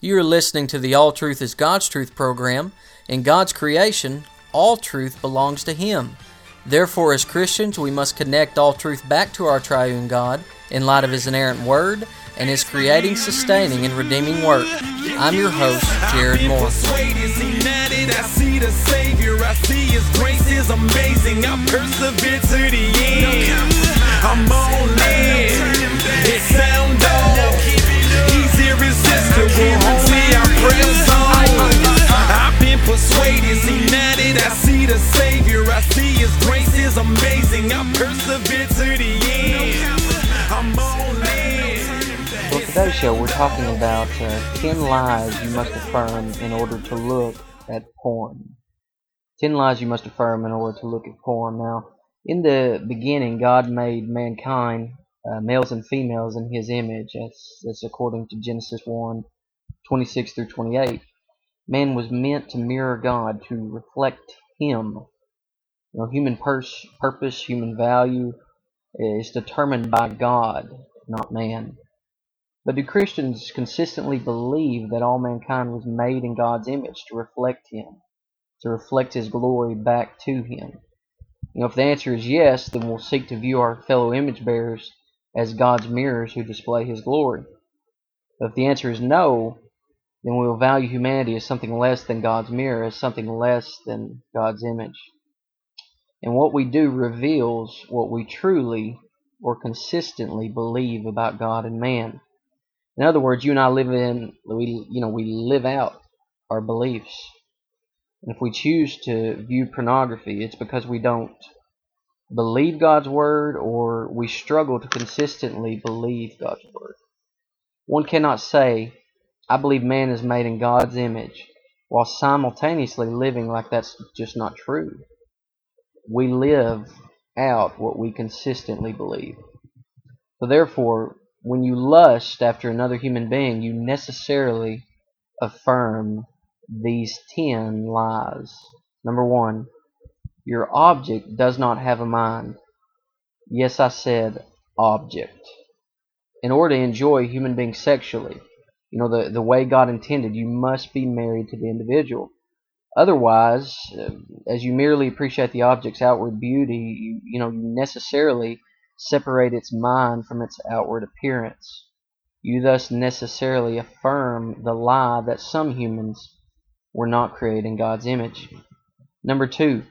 You are listening to the All Truth is God's Truth program. In God's creation, all truth belongs to Him. Therefore, as Christians, we must connect all truth back to our triune God in light of His inerrant Word and His creating, sustaining, and redeeming work. I'm your host, Jared Moore. I see the Savior, I see His grace is amazing. I persevere to the end. I'm on It sound dog. He's irresistible, persuaded, united. I see the Savior, I see His grace is amazing. I persevere to the end. I'm on Well, today's show we're talking about uh, 10 lies you must affirm in order to look at porn. 10 lies you must affirm in order to look at porn. Now, in the beginning, God made mankind, uh, males and females, in His image. That's according to Genesis 1 26 through 28. Man was meant to mirror God, to reflect Him. You know, human pers- purpose, human value is determined by God, not man. But do Christians consistently believe that all mankind was made in God's image to reflect Him, to reflect His glory back to Him? You know, if the answer is yes, then we'll seek to view our fellow image bearers as God's mirrors who display His glory. But if the answer is no, then we will value humanity as something less than God's mirror, as something less than God's image. And what we do reveals what we truly or consistently believe about God and man. In other words, you and I live in we you know we live out our beliefs. And if we choose to view pornography, it's because we don't believe God's word or we struggle to consistently believe God's word. One cannot say, I believe man is made in God's image, while simultaneously living like that's just not true. We live out what we consistently believe. So therefore, when you lust after another human being, you necessarily affirm these 10 lies. Number one, your object does not have a mind. Yes, I said object. In order to enjoy human beings sexually, you know, the, the way God intended, you must be married to the individual. Otherwise, uh, as you merely appreciate the object's outward beauty, you, you know, you necessarily separate its mind from its outward appearance. You thus necessarily affirm the lie that some humans were not created in God's image. Number two,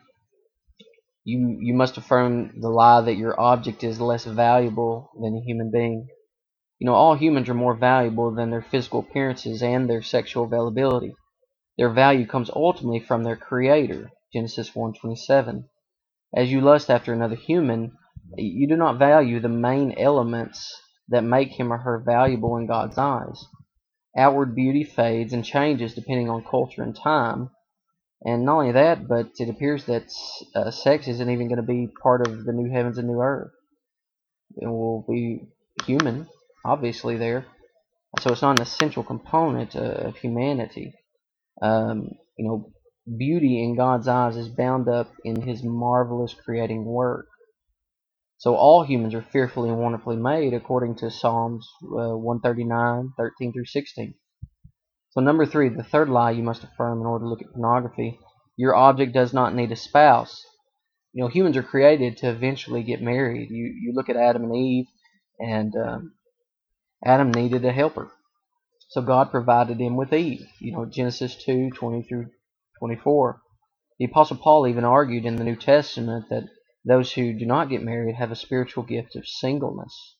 you, you must affirm the lie that your object is less valuable than a human being. You know, all humans are more valuable than their physical appearances and their sexual availability. Their value comes ultimately from their creator, Genesis 1:27. As you lust after another human, you do not value the main elements that make him or her valuable in God's eyes. Outward beauty fades and changes depending on culture and time. And not only that, but it appears that uh, sex isn't even going to be part of the new heavens and new earth. It will be human, obviously, there. So it's not an essential component of humanity. Um, you know, beauty in God's eyes is bound up in His marvelous creating work. So all humans are fearfully and wonderfully made, according to Psalms uh, 139, 13 through 16. So number three, the third lie you must affirm in order to look at pornography: your object does not need a spouse. You know, humans are created to eventually get married. You you look at Adam and Eve, and um, Adam needed a helper. So God provided him with Eve. You know, Genesis 2, 20 through 24. The Apostle Paul even argued in the New Testament that those who do not get married have a spiritual gift of singleness.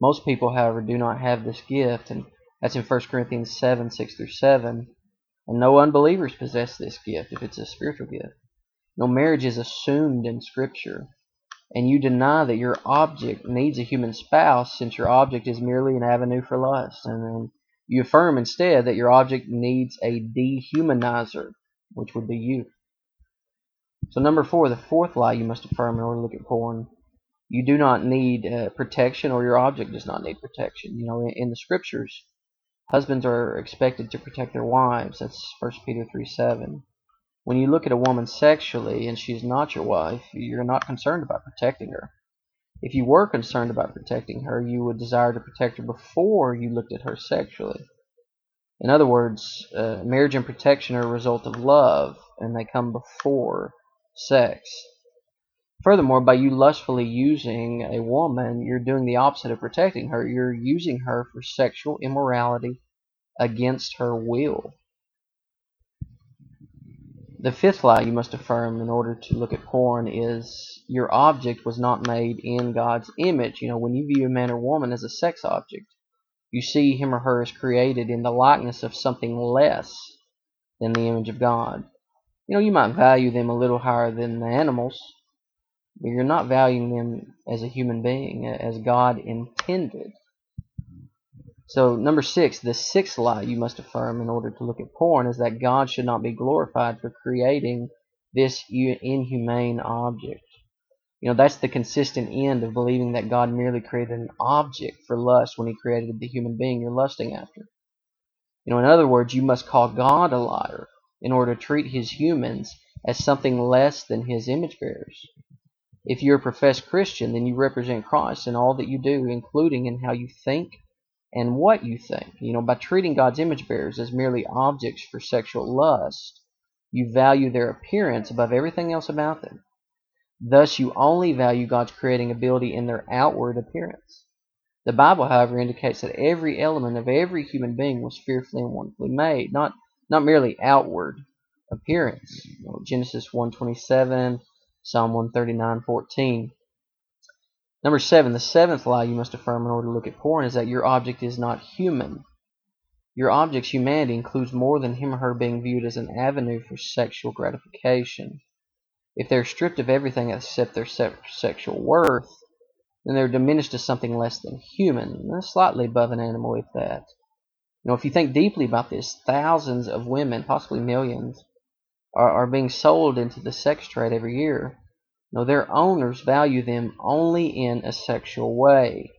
Most people, however, do not have this gift, and that's in 1 Corinthians 7, 6 through 7. And no unbelievers possess this gift if it's a spiritual gift. No marriage is assumed in Scripture. And you deny that your object needs a human spouse since your object is merely an avenue for lust. And then you affirm instead that your object needs a dehumanizer, which would be you. So number four, the fourth lie you must affirm in order to look at porn. You do not need uh, protection, or your object does not need protection. You know, in, in, the scriptures, husbands are expected to protect their wives. That's 1 Peter 3 7. When you look at a woman sexually and she's not your wife, you're not concerned about protecting her. If you were concerned about protecting her, you would desire to protect her before you looked at her sexually. In other words, uh, marriage and protection are a result of love, and they come before sex. Furthermore, by you lustfully using a woman, you're doing the opposite of protecting her. You're using her for sexual immorality against her will. The fifth lie you must affirm in order to look at porn is your object was not made in God's image. You know, when you view a man or woman as a sex object, you see him or her as created in the likeness of something less than the image of God. You know, you might value them a little higher than the animals, but you're not valuing them as a human being, as God intended. So, number six, the sixth lie you must affirm in order to look at porn is that God should not be glorified for creating this inhumane object. You know, that's the consistent end of believing that God merely created an object for lust when He created the human being you're lusting after. You know, in other words, you must call God a liar in order to treat His humans as something less than His image bearers. If you're a professed Christian, then you represent Christ in all that you do, including in how you think and what you think. You know, by treating God's image bearers as merely objects for sexual lust, you value their appearance above everything else about them. Thus, you only value God's creating ability in their outward appearance. The Bible, however, indicates that every element of every human being was fearfully and wonderfully made, not, not merely outward appearance. You know, Genesis 1.27, Psalm 139.14. Number seven, the seventh lie you must affirm in order to look at porn is that your object is not human. Your object's humanity includes more than him or her being viewed as an avenue for sexual gratification. If they're stripped of everything except their se sexual worth, then they're diminished to something less than human, slightly above an animal, if that. You know, if you think deeply about this, thousands of women, possibly millions, are, are being sold into the sex trade every year. No, their owners value them only in a sexual way.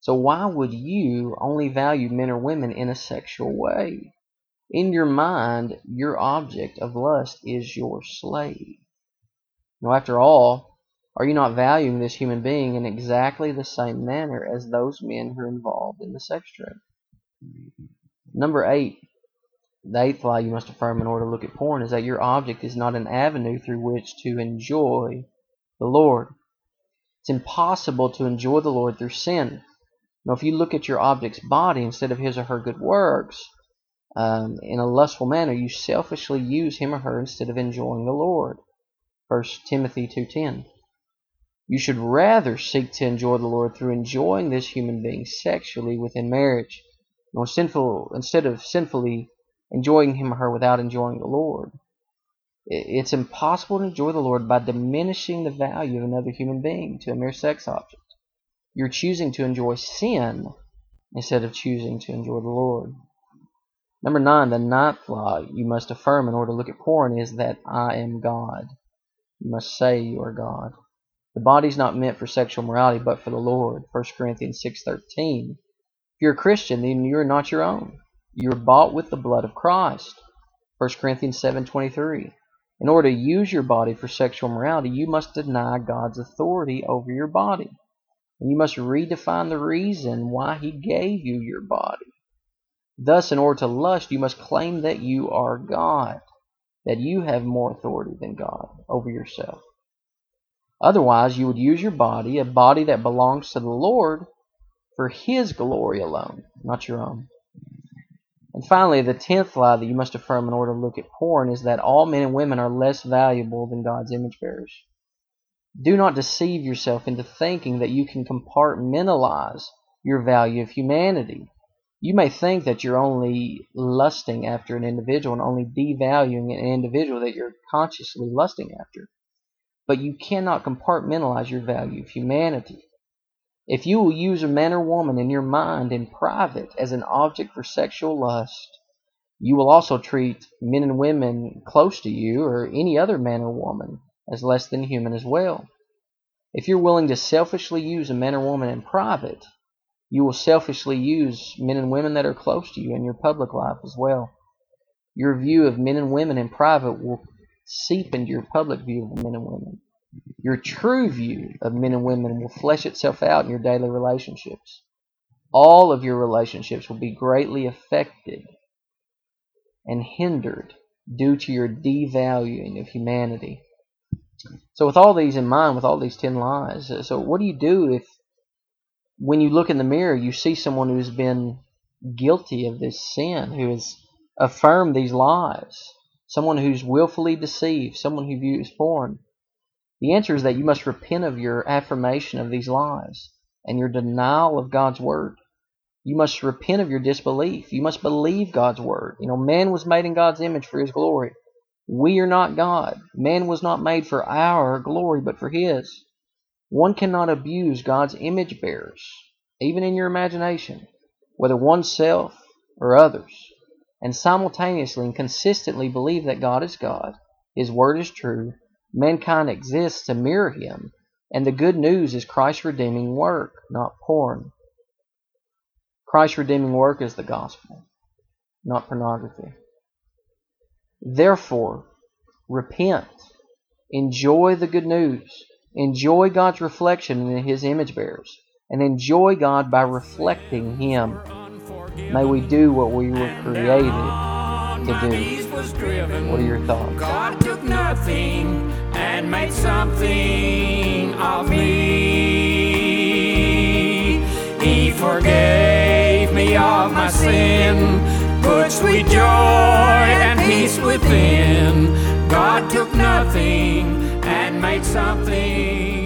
So why would you only value men or women in a sexual way? In your mind, your object of lust is your slave. Now, after all, are you not valuing this human being in exactly the same manner as those men who are involved in the sex trade? Number eight, the eighth lie you must affirm in order to look at porn is that your object is not an avenue through which to enjoy the Lord. It's impossible to enjoy the Lord through sin. Now, if you look at your object's body instead of his or her good works um, in a lustful manner, you selfishly use him or her instead of enjoying the Lord. 1 Timothy 2.10 You should rather seek to enjoy the Lord through enjoying this human being sexually within marriage, nor sinful, instead of sinfully enjoying him or her without enjoying the Lord. It's impossible to enjoy the Lord by diminishing the value of another human being to a mere sex object. You're choosing to enjoy sin instead of choosing to enjoy the Lord. Number nine, the ninth law you must affirm in order to look at porn is that I am God. You must say you are God. The body's not meant for sexual morality, but for the Lord. 1 Corinthians 6.13 If you're a Christian, then you're not your own. You are bought with the blood of Christ. 1 Corinthians 7.23 In order to use your body for sexual morality, you must deny God's authority over your body. And you must redefine the reason why he gave you your body. Thus, in order to lust, you must claim that you are God, that you have more authority than God over yourself. Otherwise, you would use your body, a body that belongs to the Lord, for his glory alone, not your own. And finally, the tenth lie that you must affirm in order to look at porn is that all men and women are less valuable than God's image bearers. Do not deceive yourself into thinking that you can compartmentalize your value of humanity. You may think that you're only lusting after an individual and only devaluing an individual that you're consciously lusting after. But you cannot compartmentalize your value of humanity. If you will use a man or woman in your mind in private as an object for sexual lust, you will also treat men and women close to you or any other man or woman as less than human as well. If you're willing to selfishly use a man or woman in private, you will selfishly use men and women that are close to you in your public life as well. Your view of men and women in private will seep into your public view of men and women. Your true view of men and women will flesh itself out in your daily relationships. All of your relationships will be greatly affected and hindered due to your devaluing of humanity. So, with all these in mind, with all these 10 lies, uh, so what do you do if, when you look in the mirror, you see someone who's been guilty of this sin, who has affirmed these lies, someone who's willfully deceived, someone who views porn? The answer is that you must repent of your affirmation of these lies and your denial of God's word. You must repent of your disbelief. You must believe God's word. You know, man was made in God's image for his glory. We are not God. Man was not made for our glory, but for his. One cannot abuse God's image bearers, even in your imagination, whether oneself or others, and simultaneously and consistently believe that God is God, His Word is true, mankind exists to mirror Him, and the good news is Christ's redeeming work, not porn. Christ's redeeming work is the gospel, not pornography. Therefore, repent. Enjoy the good news. Enjoy God's reflection in His image bearers. And enjoy God by reflecting Him. May we do what we were created to do. What are your thoughts? Made something of me. He forgave me of my sin, put sweet joy and peace within. God took nothing and made something